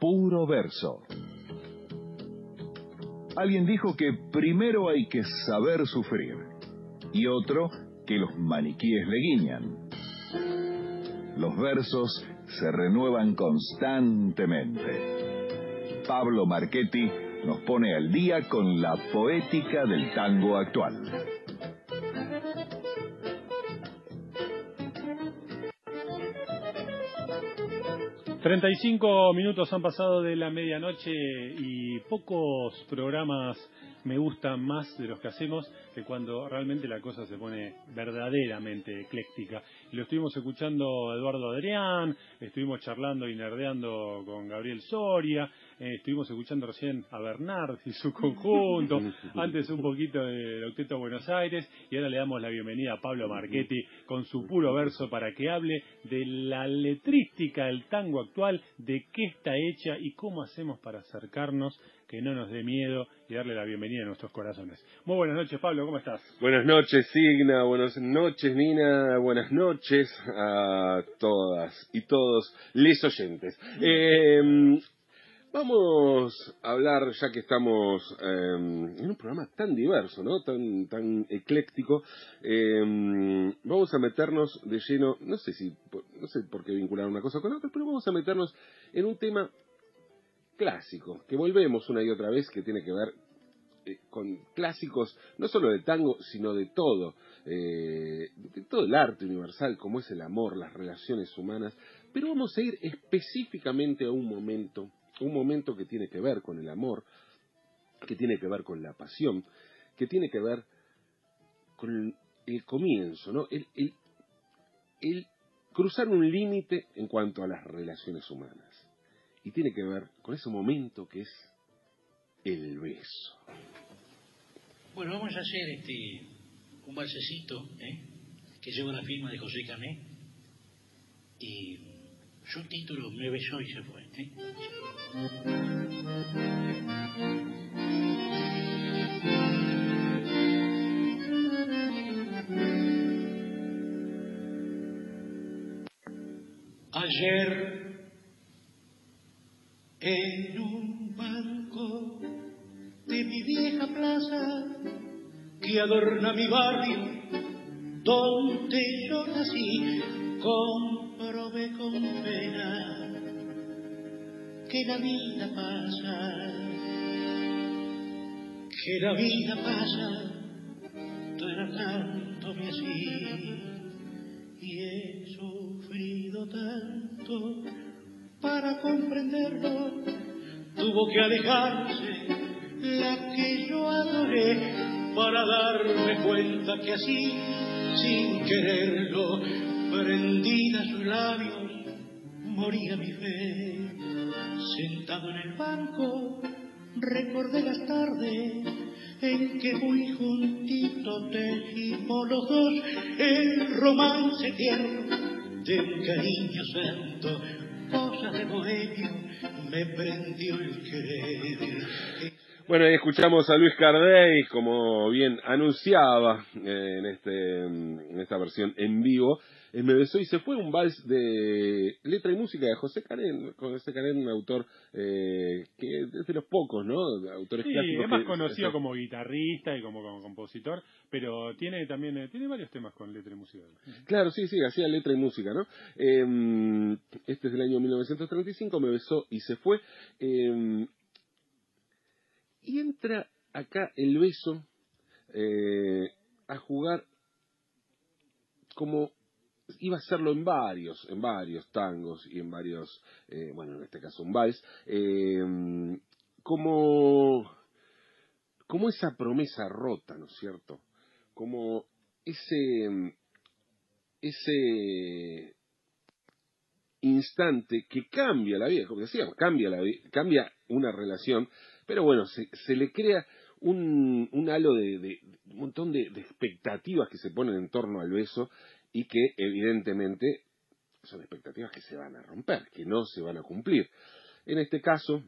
puro verso. Alguien dijo que primero hay que saber sufrir y otro que los maniquíes le guiñan. Los versos se renuevan constantemente. Pablo Marchetti nos pone al día con la poética del tango actual. 35 minutos han pasado de la medianoche y pocos programas me gustan más de los que hacemos que cuando realmente la cosa se pone verdaderamente ecléctica. Lo estuvimos escuchando a Eduardo Adrián, estuvimos charlando y nerdeando con Gabriel Soria, eh, estuvimos escuchando recién a Bernard y su conjunto, antes un poquito de Octeto Buenos Aires, y ahora le damos la bienvenida a Pablo Marchetti con su puro verso para que hable de la letrística del tango actual, de qué está hecha y cómo hacemos para acercarnos que no nos dé miedo y darle la bienvenida a nuestros corazones. Muy buenas noches, Pablo, ¿cómo estás? Buenas noches, Signa, buenas noches, Nina, buenas noches a todas y todos les oyentes. Eh, vamos a hablar, ya que estamos eh, en un programa tan diverso, ¿no? Tan, tan ecléctico, eh, vamos a meternos de lleno, no sé si, no sé por qué vincular una cosa con otra, pero vamos a meternos en un tema clásico, que volvemos una y otra vez, que tiene que ver eh, con clásicos no solo de tango, sino de todo, eh, de todo el arte universal, como es el amor, las relaciones humanas, pero vamos a ir específicamente a un momento, un momento que tiene que ver con el amor, que tiene que ver con la pasión, que tiene que ver con el comienzo, el, el cruzar un límite en cuanto a las relaciones humanas y tiene que ver con ese momento que es el beso. Bueno, vamos a hacer este un balsecito ¿eh? que lleva la firma de José Cané y su título Me besó y se fue. ¿eh? Ayer en un banco de mi vieja plaza que adorna mi barrio donde yo nací, comprobé con pena que la vida pasa, que la vida pasa tratándome así. Y he sufrido tanto para comprenderlo, tuvo que alejarse la que yo adoré para darme cuenta que así, sin quererlo, prendida a sus labios, moría mi fe. Sentado en el banco, recordé las tardes en que muy juntito tejimos los dos el romance tierno de un cariño santo Bueno, escuchamos a Luis Cardey, como bien anunciaba eh, en, este, en esta versión en vivo. Me besó y se fue un vals de letra y música de José Canén. José Canén, un autor eh, que es de los pocos, ¿no? Autores sí, clásicos. es más conocido como guitarrista y como, como, compositor, pero tiene también eh, tiene varios temas con letra y música. Claro, sí, sí, hacía letra y música, ¿no? Eh, este es del año 1935, me besó y se fue. Eh, y entra acá el beso eh, a jugar como iba a hacerlo en varios, en varios tangos y en varios, eh, bueno, en este caso un vals, eh, como, como esa promesa rota, ¿no es cierto? Como ese, ese instante que cambia la vida, como decíamos, cambia, la, cambia una relación pero bueno, se, se le crea un, un halo de, un montón de, expectativas que se ponen en torno al beso y que evidentemente son expectativas que se van a romper, que no se van a cumplir. En este caso,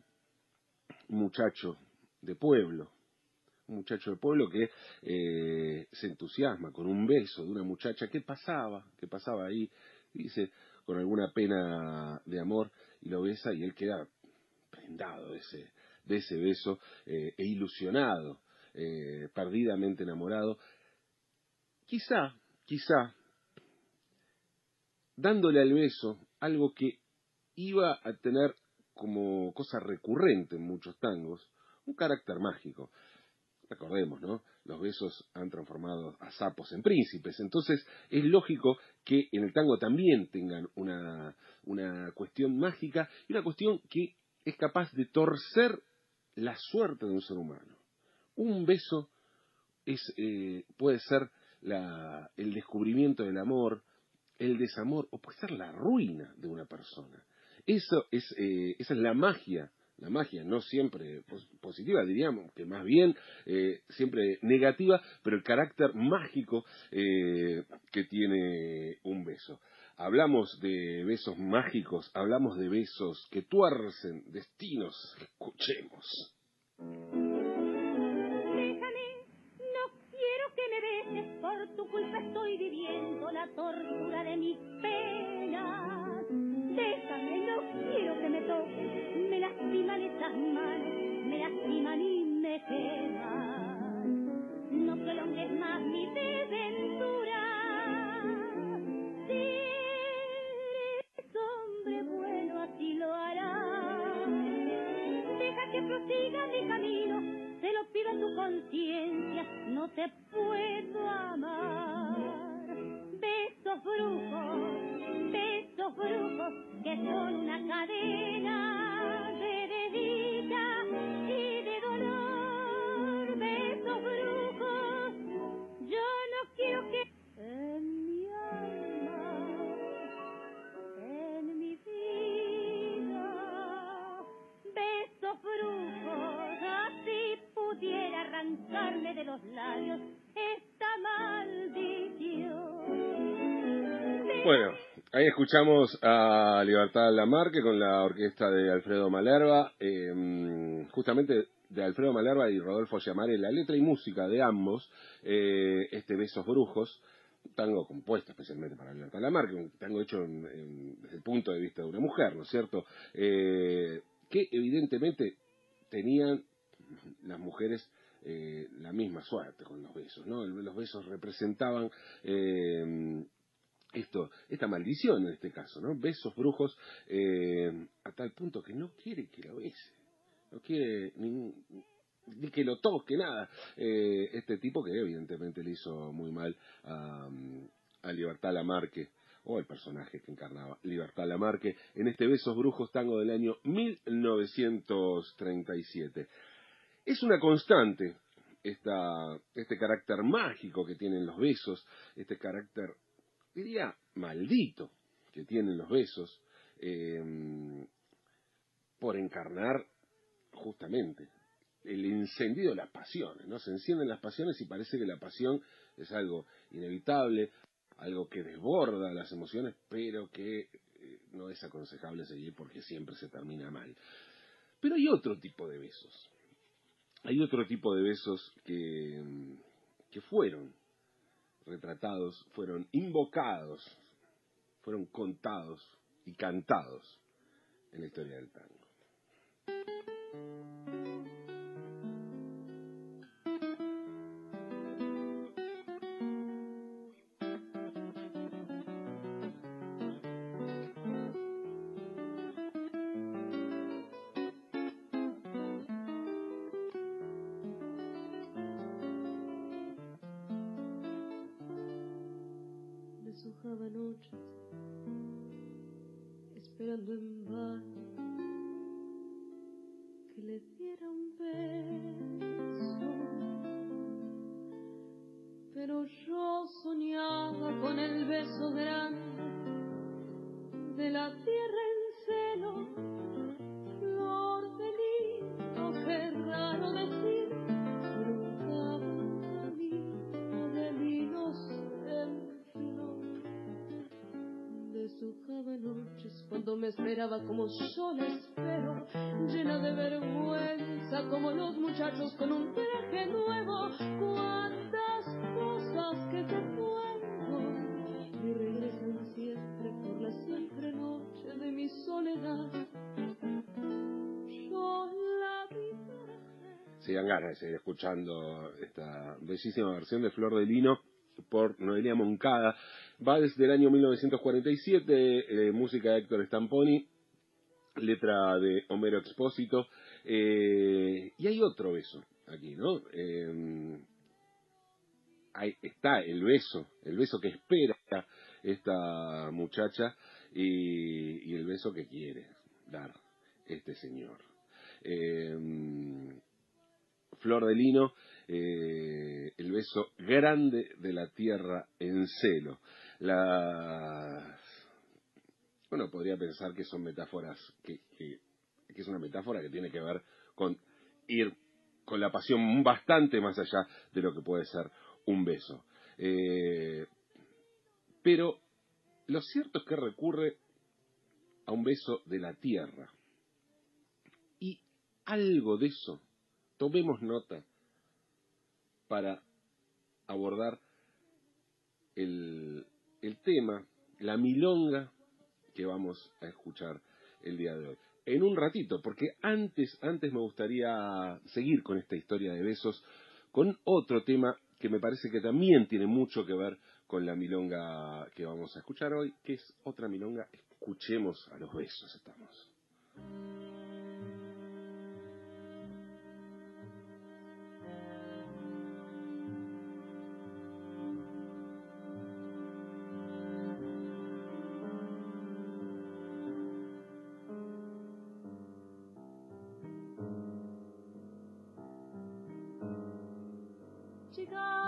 un muchacho de pueblo, un muchacho de pueblo que eh, se entusiasma con un beso de una muchacha que pasaba, que pasaba ahí, dice, con alguna pena de amor, y lo besa y él queda prendado de ese, de ese beso e ilusionado, perdidamente enamorado. Quizá, quizá, dándole al beso algo que iba a tener como cosa recurrente en muchos tangos, un carácter mágico. Recordemos, ¿no? Los besos han transformado a sapos en príncipes. Entonces es lógico que en el tango también tengan una, una cuestión mágica y una cuestión que es capaz de torcer la suerte de un ser humano. Un beso es, eh, puede ser la, el descubrimiento del amor, el desamor, o puede ser la ruina de una persona. Eso es, eh, esa es la magia, la magia no siempre positiva, diríamos que más bien eh, siempre negativa, pero el carácter mágico eh, que tiene un beso. Hablamos de besos mágicos, hablamos de besos que tuercen destinos. Escuchemos. Déjame, no quiero que me beses, por tu culpa estoy viviendo la tortura de mis penas. Arrancarme de los labios esta maldición. Bueno, ahí escuchamos a Libertad Lamarque con la orquesta de Alfredo Malerva, eh, justamente de Alfredo Malerva y Rodolfo Llamare, la letra y música de ambos, eh, este Besos Brujos, tango compuesto especialmente para Libertad Lamarque, un tango hecho desde el punto de vista de una mujer, ¿no es cierto? Eh, que evidentemente tenían las mujeres eh, la misma suerte con los besos, ¿no? Los besos representaban eh, esto, esta maldición en este caso, ¿no? Besos brujos eh, a tal punto que no quiere que lo bese, no quiere ni, que lo toque, nada. Eh, este tipo que evidentemente le hizo muy mal a, a Libertad Lamarque, o el personaje que encarnaba Libertad Lamarque, en este Besos Brujos tango del año 1937. Es una constante esta, este carácter mágico que tienen los besos, este carácter, diría, maldito que tienen los besos, eh, por encarnar justamente el encendido de las pasiones, ¿no? Se encienden las pasiones y parece que la pasión es algo inevitable, algo que desborda las emociones, pero que eh, no es aconsejable seguir porque siempre se termina mal. Pero hay otro tipo de besos. Hay otro tipo de besos que, que fueron retratados, fueron invocados, fueron contados y cantados en la historia del tango. Como yo la espero, llena de vergüenza como los muchachos con un traje nuevo. Cuántas cosas que te cuento y regresan siempre por la siempre noche de mi soledad. se dan ganas de seguir escuchando esta bellísima versión de Flor de Lino por Noelia Moncada. Va desde el año 1947, eh, música de Héctor Stamponi, letra de Homero Expósito, eh, y hay otro beso aquí, ¿no? Eh, ahí está el beso, el beso que espera esta muchacha y, el beso que quiere dar este señor. Flor de Lino, eh, el beso grande de la tierra en celo. La... Bueno, podría pensar que son metáforas, que, es una metáfora que tiene que ver con ir con la pasión bastante más allá de lo que puede ser un beso. Eh, pero lo cierto es que recurre a un beso de la tierra. Y algo de eso tomemos nota para abordar el, tema, la milonga que vamos a escuchar el día de hoy. En un ratito, porque antes, antes me gustaría seguir con esta historia de besos, con otro tema que me parece que también tiene mucho que ver con la milonga que vamos a escuchar hoy, que es otra milonga. Escuchemos a los besos, estamos. to God.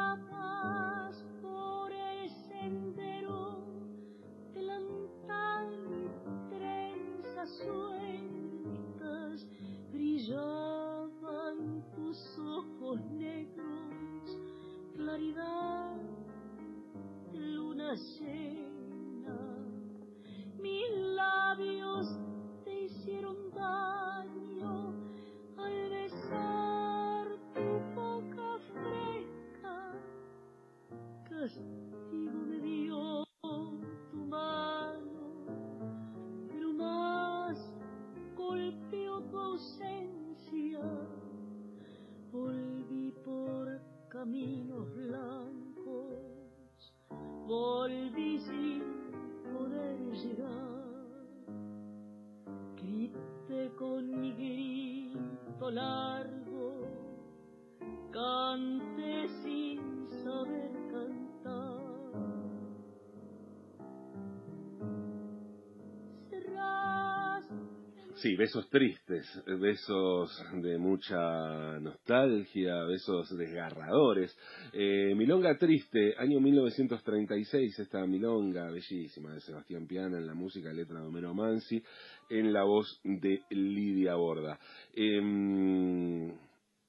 Sí, besos tristes, besos de mucha nostalgia, besos desgarradores. Eh, milonga Triste, año 1936, esta milonga bellísima de Sebastián Piana en la música, letra de Homero Mansi, en la voz de Lidia Borda. Em,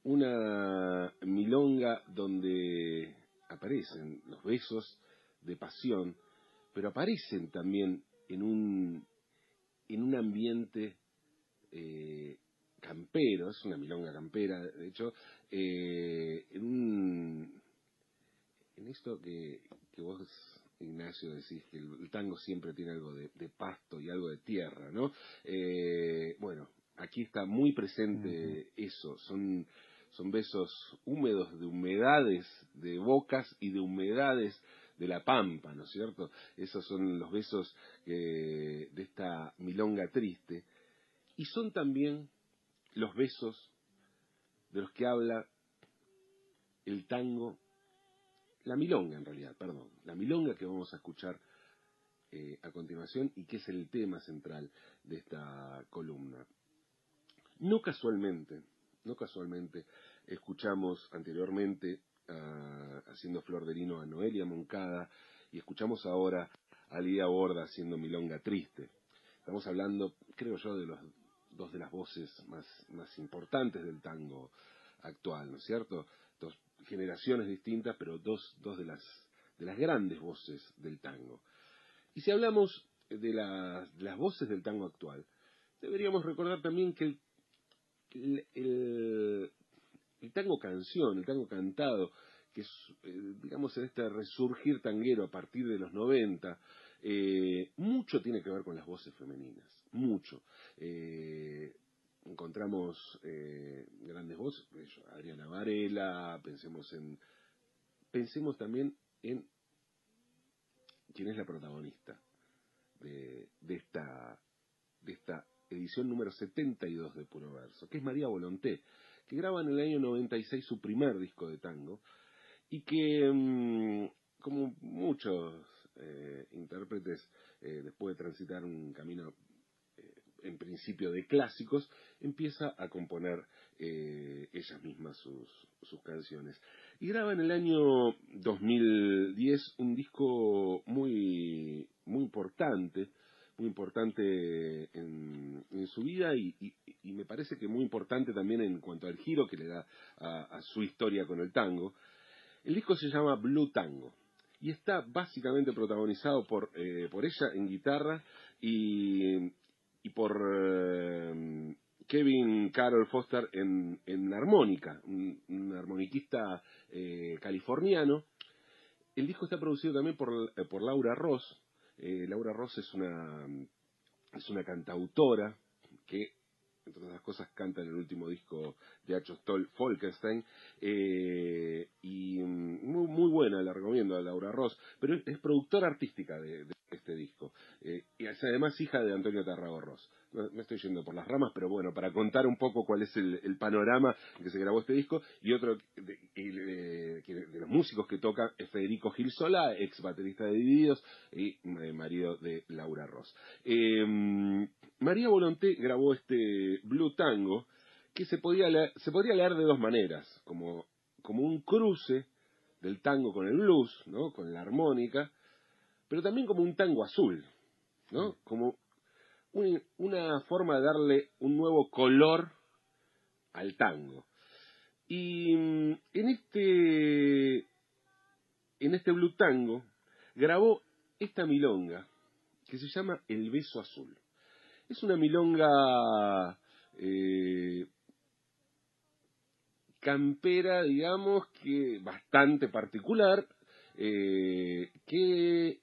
una milonga donde aparecen los besos de pasión, pero aparecen también en un, en un ambiente eh, campero, es una milonga campera, de hecho, eh, en, en esto que, vos, Ignacio, decís que el, tango siempre tiene algo de, pasto y algo de tierra, ¿no? Eh, bueno, aquí está muy presente eso, son, son besos húmedos de humedades de bocas y de humedades de la pampa, ¿no es cierto? Esos son los besos de esta milonga triste y son también los besos de los que habla el tango, la milonga en realidad, perdón, la milonga que vamos a escuchar eh, a continuación y que es el tema central de esta columna. No casualmente, no casualmente, escuchamos anteriormente haciendo Flor de Lino a Noelia Moncada y escuchamos ahora a Lía Borda haciendo Milonga Triste. Estamos hablando, creo yo, de los dos de las voces más, más importantes del tango actual, ¿no es cierto? Dos generaciones distintas, pero dos, dos de, las, de las grandes voces del tango. Y si hablamos de, las voces del tango actual, deberíamos recordar también que el, el, tango canción, el tango cantado, que es, eh, digamos, en este resurgir tanguero a partir de los 90, eh, mucho tiene que ver con las voces femeninas, mucho. Eh, encontramos eh, grandes voces, Adriana Varela, pensemos en pensemos también en quién es la protagonista de, esta de esta edición número 72 de Puro Verso, que es María Volonté, que graba en el año 96 su primer disco de tango y que, mm, como muchos eh, intérpretes, después de transitar un camino en principio de clásicos, empieza a componer ellas mismas sus, sus canciones. Y graba en el año 2010 un disco muy, muy importante, muy importante en, su vida y, me parece que muy importante también en cuanto al giro que le da a, su historia con el tango. El disco se llama Blue Tango y está básicamente protagonizado por, eh, por ella en guitarra y, y por eh, Kevin Carol Foster en, en armónica, un, armoniquista eh, californiano. El disco está producido también por, por Laura Ross, eh, Laura Ross es una, es una cantautora que, entre otras cosas, canta en el último disco de Acho Stoll, Folkenstein, eh, y mm, muy, muy buena, la recomiendo a Laura Ross, pero es, productora artística de, este disco, eh, y es además hija de Antonio Tarrago Ross me estoy yendo por las ramas, pero bueno, para contar un poco cuál es el, panorama en que se grabó este disco, y otro de, de, los músicos que toca es Federico Gil Sola, ex baterista de Divididos y eh, marido de Laura Ross. Em, María Volonté grabó este Blue Tango, que se, podía leer, se podría leer de dos maneras, como, como un cruce del tango con el blues, ¿no? con la armónica, pero también como un tango azul, ¿no? Como una forma de darle un nuevo color al tango. Y mm, en este, en este Blue Tango grabó esta milonga que se llama El Beso Azul. Es una milonga eh, campera, digamos, que bastante particular, eh, que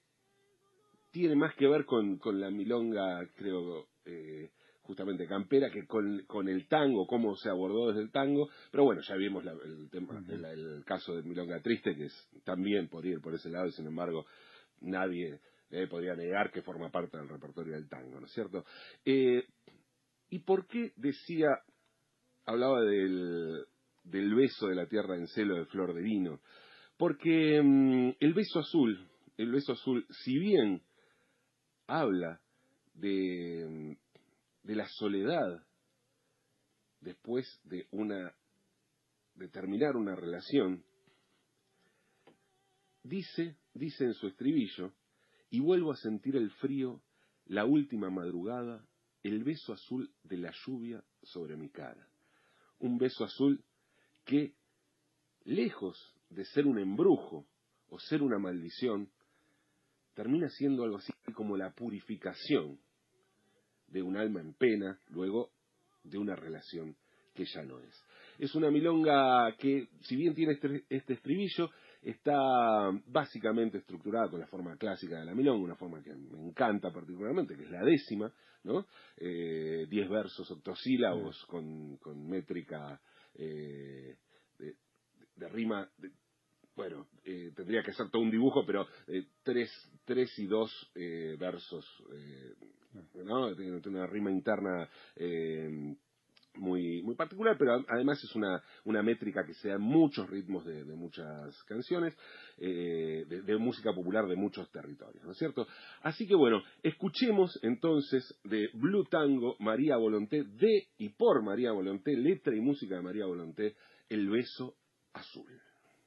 tiene más que ver con, con la milonga, creo, eh, justamente campera, que con, con, el tango, cómo se abordó desde el tango. Pero bueno, ya vimos el, tema, el, caso de Milonga Triste, que es, también podría ir por ese lado, y sin embargo, nadie eh, podría negar que forma parte del repertorio del tango, ¿no es cierto? Eh, ¿Y por qué decía, hablaba del, del beso de la tierra en celo de flor de vino? Porque mm, el beso azul, el beso azul, si bien habla de, de la soledad después de una de terminar una relación, dice, dice en su estribillo, y vuelvo a sentir el frío, la última madrugada, el beso azul de la lluvia sobre mi cara. Un beso azul que, lejos de ser un embrujo o ser una maldición, termina siendo algo así como la purificación de un alma en pena luego de una relación que ya no es. Es una milonga que, si bien tiene este, este, estribillo, está básicamente estructurada con la forma clásica de la milonga, una forma que me encanta particularmente, que es la décima, ¿no? Eh, diez versos octosílabos con, con métrica eh, de, de, rima, bueno, eh, tendría que ser todo un dibujo, pero eh, tres, tres y dos eh, versos, ¿no? Tiene una rima interna muy, muy particular, pero además es una, una métrica que se da en muchos ritmos de, muchas canciones, de, de, música popular de muchos territorios, ¿no es cierto? Así que bueno, escuchemos entonces de Blue Tango, María Volonté, de y por María Volonté, letra y música de María Volonté, El beso azul.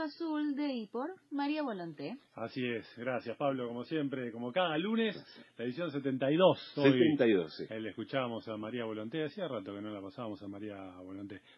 Azul de y por María Volonté. Así es, gracias Pablo, como siempre, como cada lunes, la edición 72. Hoy 72, sí. Eh, le escuchábamos a María Volonté, hacía rato que no la pasábamos a María Volonté.